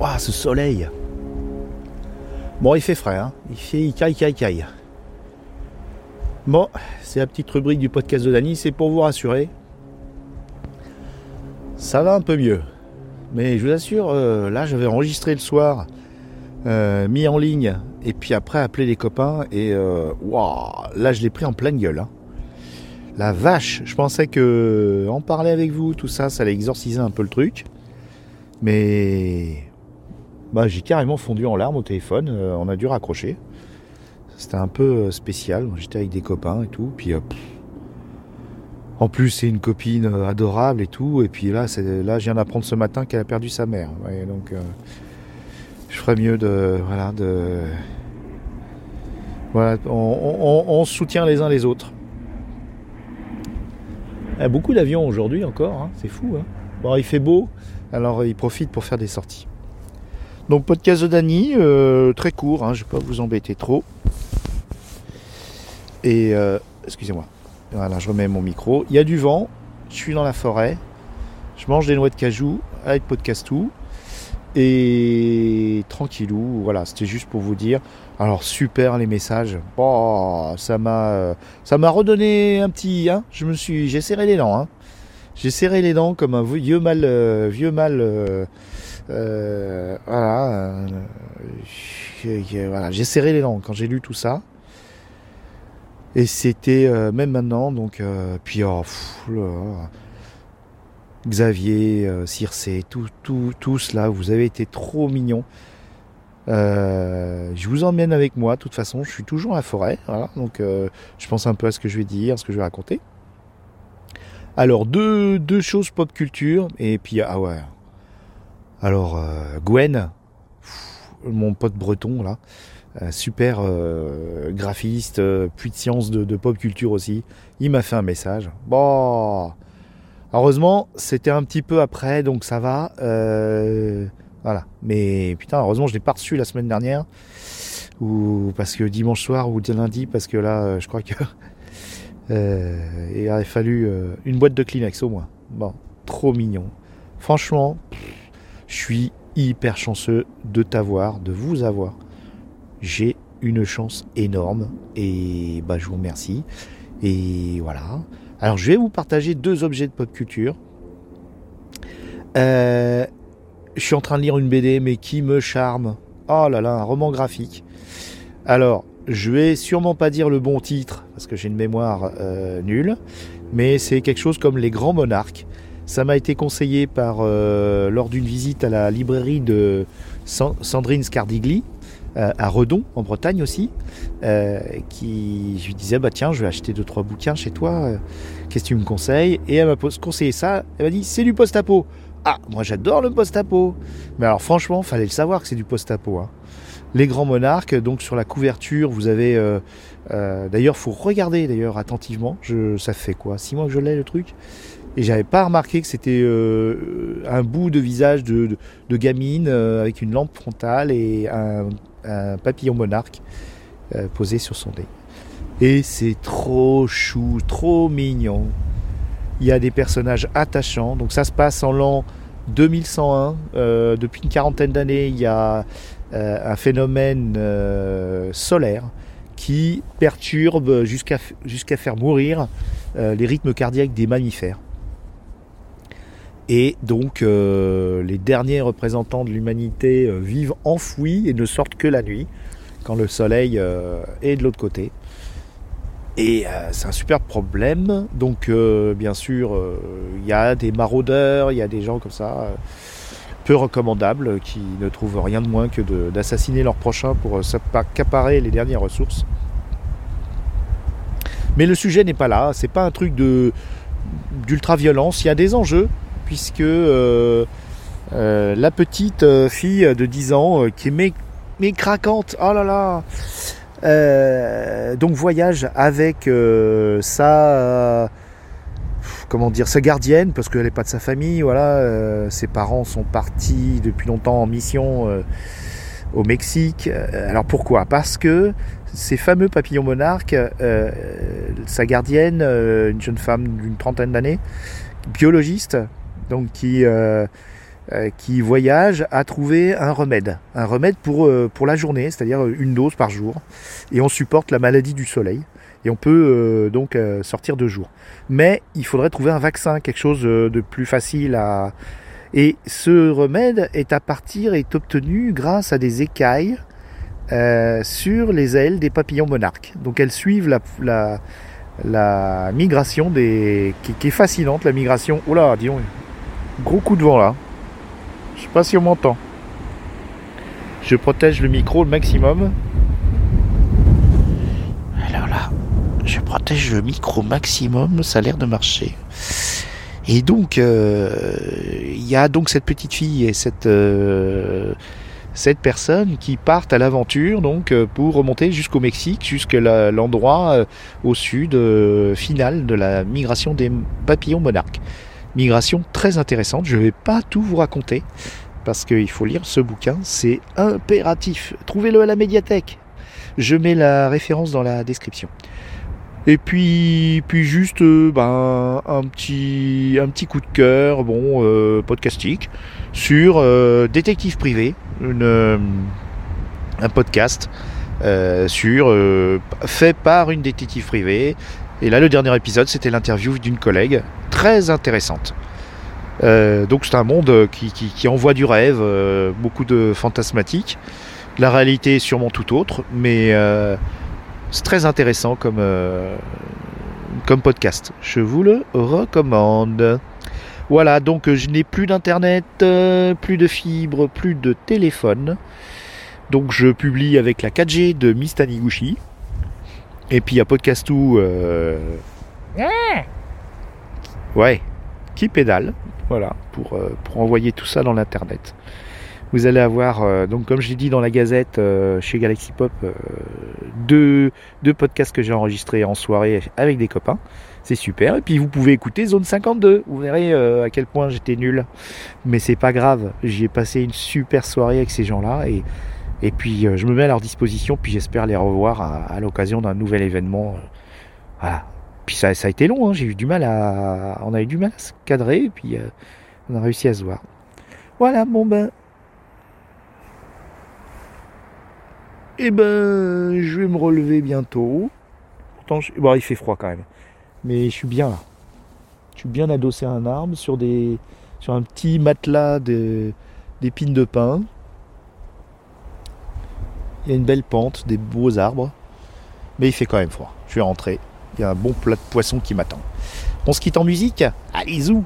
Waouh, ce soleil Bon, il fait frais, hein. Il fait il caille, caille, caille. Bon, c'est la petite rubrique du podcast de Dany, c'est pour vous rassurer. Ça va un peu mieux. Mais je vous assure, euh, là j'avais enregistré le soir, euh, mis en ligne, et puis après appelé les copains, et euh, là je l'ai pris en pleine gueule. Hein. La vache, je pensais que en parler avec vous, tout ça, ça allait exorciser un peu le truc. Mais bah, j'ai carrément fondu en larmes au téléphone, on a dû raccrocher. C'était un peu spécial, j'étais avec des copains et tout, puis en plus, c'est une copine euh, adorable et tout. Et puis là, là je viens d'apprendre ce matin qu'elle a perdu sa mère. donc, euh, je ferais mieux de. Voilà, de. Voilà, on, soutient les uns les autres. Il y a beaucoup d'avions aujourd'hui encore, hein, c'est fou. Hein. Bon, il fait beau, alors il profite pour faire des sorties. Donc, podcast de Dany, euh, très court, hein, je ne vais pas vous embêter trop. Et, excusez-moi. Voilà, je remets mon micro. Il y a du vent, je suis dans la forêt, je mange des noix de cajou avec podcastou. Et tranquillou, voilà, c'était juste pour vous dire. Alors super les messages. Oh, ça m'a ça m'a redonné un petit hein. Je me suis j'ai serré les dents hein. J'ai serré les dents comme un vieux mal euh, vieux mal euh, euh, voilà, voilà, j'ai serré les dents quand j'ai lu tout ça. Et c'était euh, même maintenant, donc, euh, puis oh, Xavier, euh, Circé, tout, tout, tous là, vous avez été trop mignons. je vous emmène avec moi, de toute façon, je suis toujours à la forêt, donc je pense un peu à ce que je vais dire, à ce que je vais raconter. Alors, deux, deux choses pop culture, et puis, ah ouais. Alors, Gwen, mon pote breton là, super euh, graphiste, euh, puis de science de, pop culture aussi. Il m'a fait un message. Bon, heureusement, c'était un petit peu après, donc ça va. Euh, voilà. Mais putain, heureusement, je l'ai pas reçu la semaine dernière. Ou parce que dimanche soir ou lundi, parce que là, je crois que il aurait fallu une boîte de Kleenex au moins. Bon, trop mignon. Franchement, je suis hyper chanceux de t'avoir, de vous avoir j'ai une chance énorme et bah, je vous remercie. Et voilà. Alors je vais vous partager deux objets de pop culture. Euh, je suis en train de lire une BD mais qui me charme. Oh là là, un roman graphique. Alors, je vais sûrement pas dire le bon titre parce que j'ai une mémoire euh, nulle, mais c'est quelque chose comme Les Grands Monarques. Ça m'a été conseillé par euh, lors d'une visite à la librairie de Sandrine Scardigli, euh, à Redon, en Bretagne aussi, euh, qui je lui disais bah tiens, je vais acheter deux trois bouquins chez toi. Qu'est-ce que tu me conseilles? Et elle m'a conseillé ça. Elle m'a dit c'est du post-apo. Ah, moi j'adore le post-apo. Mais alors franchement, fallait le savoir que c'est du post-apo. Hein. Les grands monarques, donc sur la couverture, vous avez. D'ailleurs, faut regarder d'ailleurs attentivement. Je, ça fait quoi? Six mois que je l'ai le truc? Et j'avais pas remarqué que c'était un bout de visage de, gamine avec une lampe frontale et un papillon monarque euh, posé sur son nez. Et c'est trop chou, trop mignon. Il y a des personnages attachants. Donc ça se passe en l'an 2101. Euh, depuis une quarantaine d'années, il y a euh, un phénomène solaire qui perturbe jusqu'à faire mourir les rythmes cardiaques des mammifères. Et donc euh, les derniers représentants de l'humanité euh, vivent enfouis et ne sortent que la nuit, quand le soleil euh, est de l'autre côté. Et c'est un super problème. Donc bien sûr, il y a des maraudeurs, il y a des gens comme ça, peu recommandables, qui ne trouvent rien de moins que d'assassiner leurs prochains pour s'accaparer les dernières ressources. Mais le sujet n'est pas là, c'est pas un truc d'ultra-violence, il y a des enjeux, puisque euh, euh, la petite euh, fille de 10 ans qui est craquante, oh là là, donc voyage avec sa comment dire sa gardienne parce qu'elle n'est pas de sa famille voilà. Ses parents sont partis depuis longtemps en mission au Mexique. Alors pourquoi? Parce que ces fameux papillons monarques sa gardienne une jeune femme d'une trentaine d'années biologiste donc qui euh, qui voyage à trouver un remède, un remède pour, pour la journée, c'est-à-dire une dose par jour. Et on supporte la maladie du soleil et on peut donc sortir deux jours. Mais il faudrait trouver un vaccin, quelque chose de plus facile à... Et ce remède est à partir, est obtenu grâce à des écailles sur les ailes des papillons monarques. Donc elles suivent la, la, la migration des. Qui, est fascinante, la migration. Oula, disons, gros coup de vent là. Je sais pas si on m'entend. Je protège le micro le maximum. Alors là, je protège le micro maximum, ça a l'air de marcher. Et donc, euh, il y a donc cette petite fille et cette euh, personne qui partent à l'aventure donc euh, pour remonter jusqu'au Mexique, jusqu'à l'endroit au sud final de la migration des papillons monarques. Migration très intéressante, je ne vais pas tout vous raconter parce qu'il faut lire ce bouquin, c'est impératif. Trouvez-le à la médiathèque. Je mets la référence dans la description. Et puis, puis juste ben, un, petit, coup de cœur, bon, podcastique, sur Détective privé, euh, un podcast euh, sur euh, fait par une détective privée. Et là, le dernier épisode, c'était l'interview d'une collègue très intéressante. donc c'est un monde qui, envoie du rêve, beaucoup de fantasmatique. La réalité est sûrement tout autre, mais c'est très intéressant comme, comme podcast. Je vous le recommande. Voilà, donc euh, je n'ai plus d'internet, euh, plus de fibre, plus de téléphone. Donc je publie avec la 4G de Miss Taniguchi. Et puis il y a Podcastou. Euh... Ouais, qui pédale. Voilà, pour, euh, pour envoyer tout ça dans l'internet. Vous allez avoir, donc comme je l'ai dit dans la gazette chez Galaxy Pop, deux, deux podcasts que j'ai enregistrés en soirée avec des copains c'est super. Et puis vous pouvez écouter Zone 52. Vous verrez euh, à quel point j'étais nul. Mais c'est pas grave. J'ai passé une super soirée avec ces gens-là. Et, et puis euh, je me mets à leur disposition. Puis j'espère les revoir à, l'occasion d'un nouvel événement. voilà. Puis ça, ça a été long. Hein. J'ai eu du mal à. On a eu du mal à se cadrer. Et puis euh, on a réussi à se voir. Voilà, bon ben. Eh ben, je vais me relever bientôt. Pourtant, bon, il fait froid quand même. Mais je suis bien là. Je suis bien adossé à un arbre sur, des, sur un petit matelas d'épines de, pin. Il y a une belle pente, des beaux arbres. Mais il fait quand même froid. Je vais rentrer. Il y a un bon plat de poisson qui m'attend. On se quitte en musique Allez, zou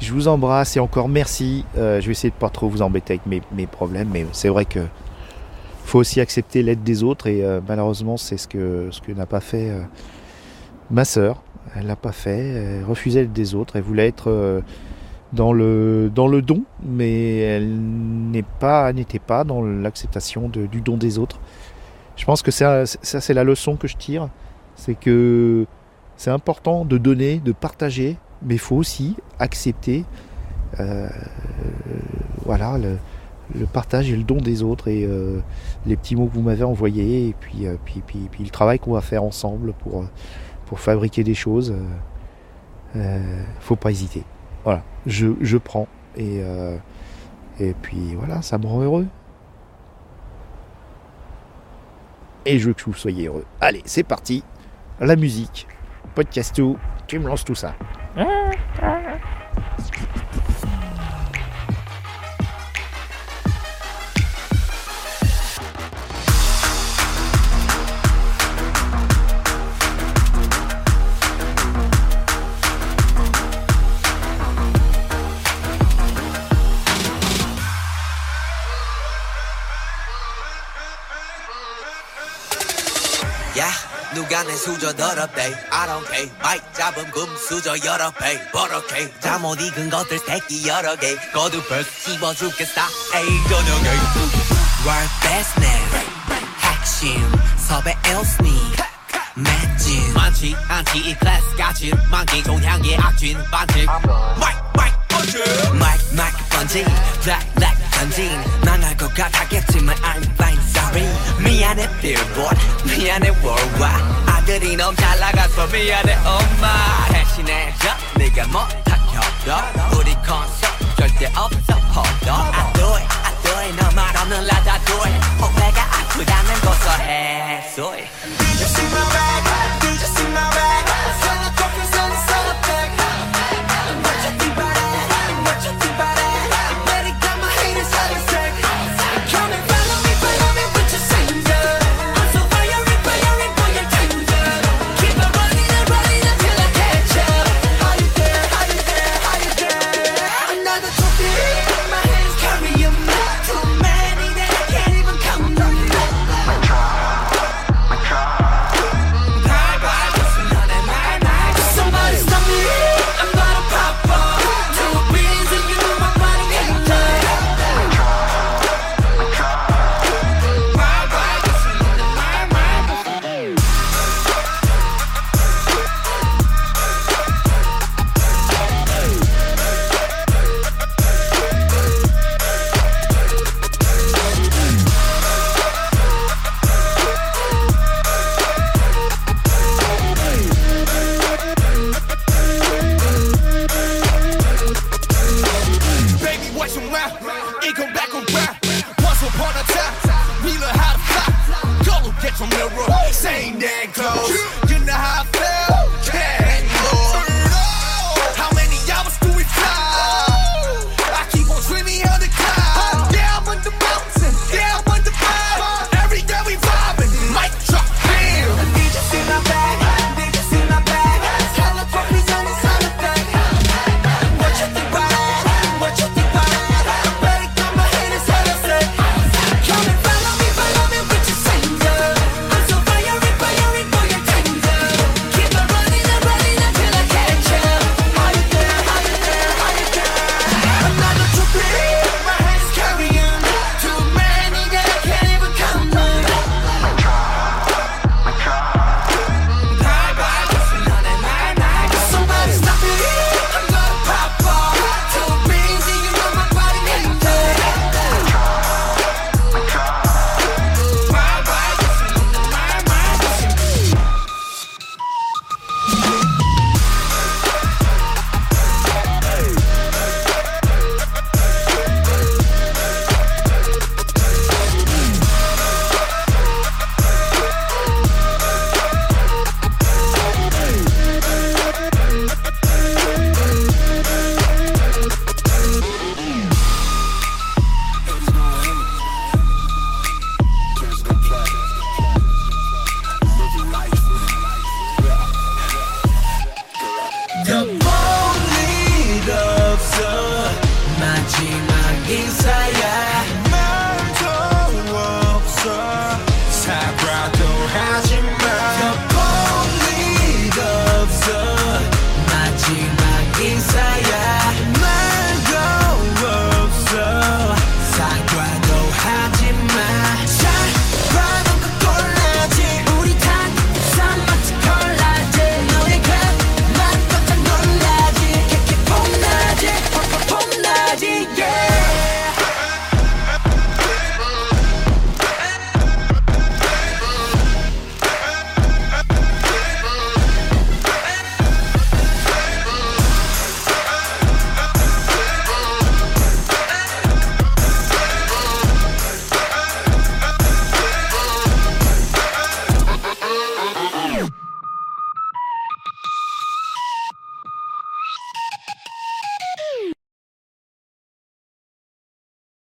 Je vous embrasse et encore merci. Euh, je vais essayer de pas trop vous embêter avec mes, mes problèmes, mais c'est vrai que faut aussi accepter l'aide des autres et euh, malheureusement c'est ce que, n'a pas fait euh, Ma sœur, elle l'a pas fait, elle refusait l'aide des autres, elle voulait être dans le, dans le don, mais elle n'est pas, n'était pas dans l'acceptation du don des autres. Je pense que ça, c'est la leçon que je tire, c'est que c'est important de donner, de partager, mais il faut aussi accepter euh, voilà, le, partage et le don des autres et euh, les petits mots que vous m'avez envoyés et puis, puis, puis, puis, le travail qu'on va faire ensemble pour pour fabriquer des choses, euh, euh, faut pas hésiter. Voilà, je, je prends et, euh, et puis voilà, ça me rend heureux. Et je veux que vous soyez heureux. Allez, c'est parti. La musique, podcast tout, tu me lances tout ça. 누가 내 수저 더럽대 I don't care 마이크 잡은 금 수저 여러 배 버럭해 잠못 익은 것들 새끼 여러 개 거두벌 씹어 죽겠다 에이 저녁에 World best name 핵심 섭외 엘스니 맷진 많지 않지 이 클래스 같이 만기 종향의 악진 반칙 마이크 마이크 번지 마이크 마이크 번지 블랙 블랙 전진 난알것 같았겠지만 I'm fine sorry. 미안해 billboard. 미안해 worldwide. 아들이 너무 잘 나가서 미안해 엄마. 대신해줘 네가 못하켜도 우리 콘서트 절대 없어 hold on I do it I do it 너말 없는 라다 do it 혹배가 아프다면 고소해 소리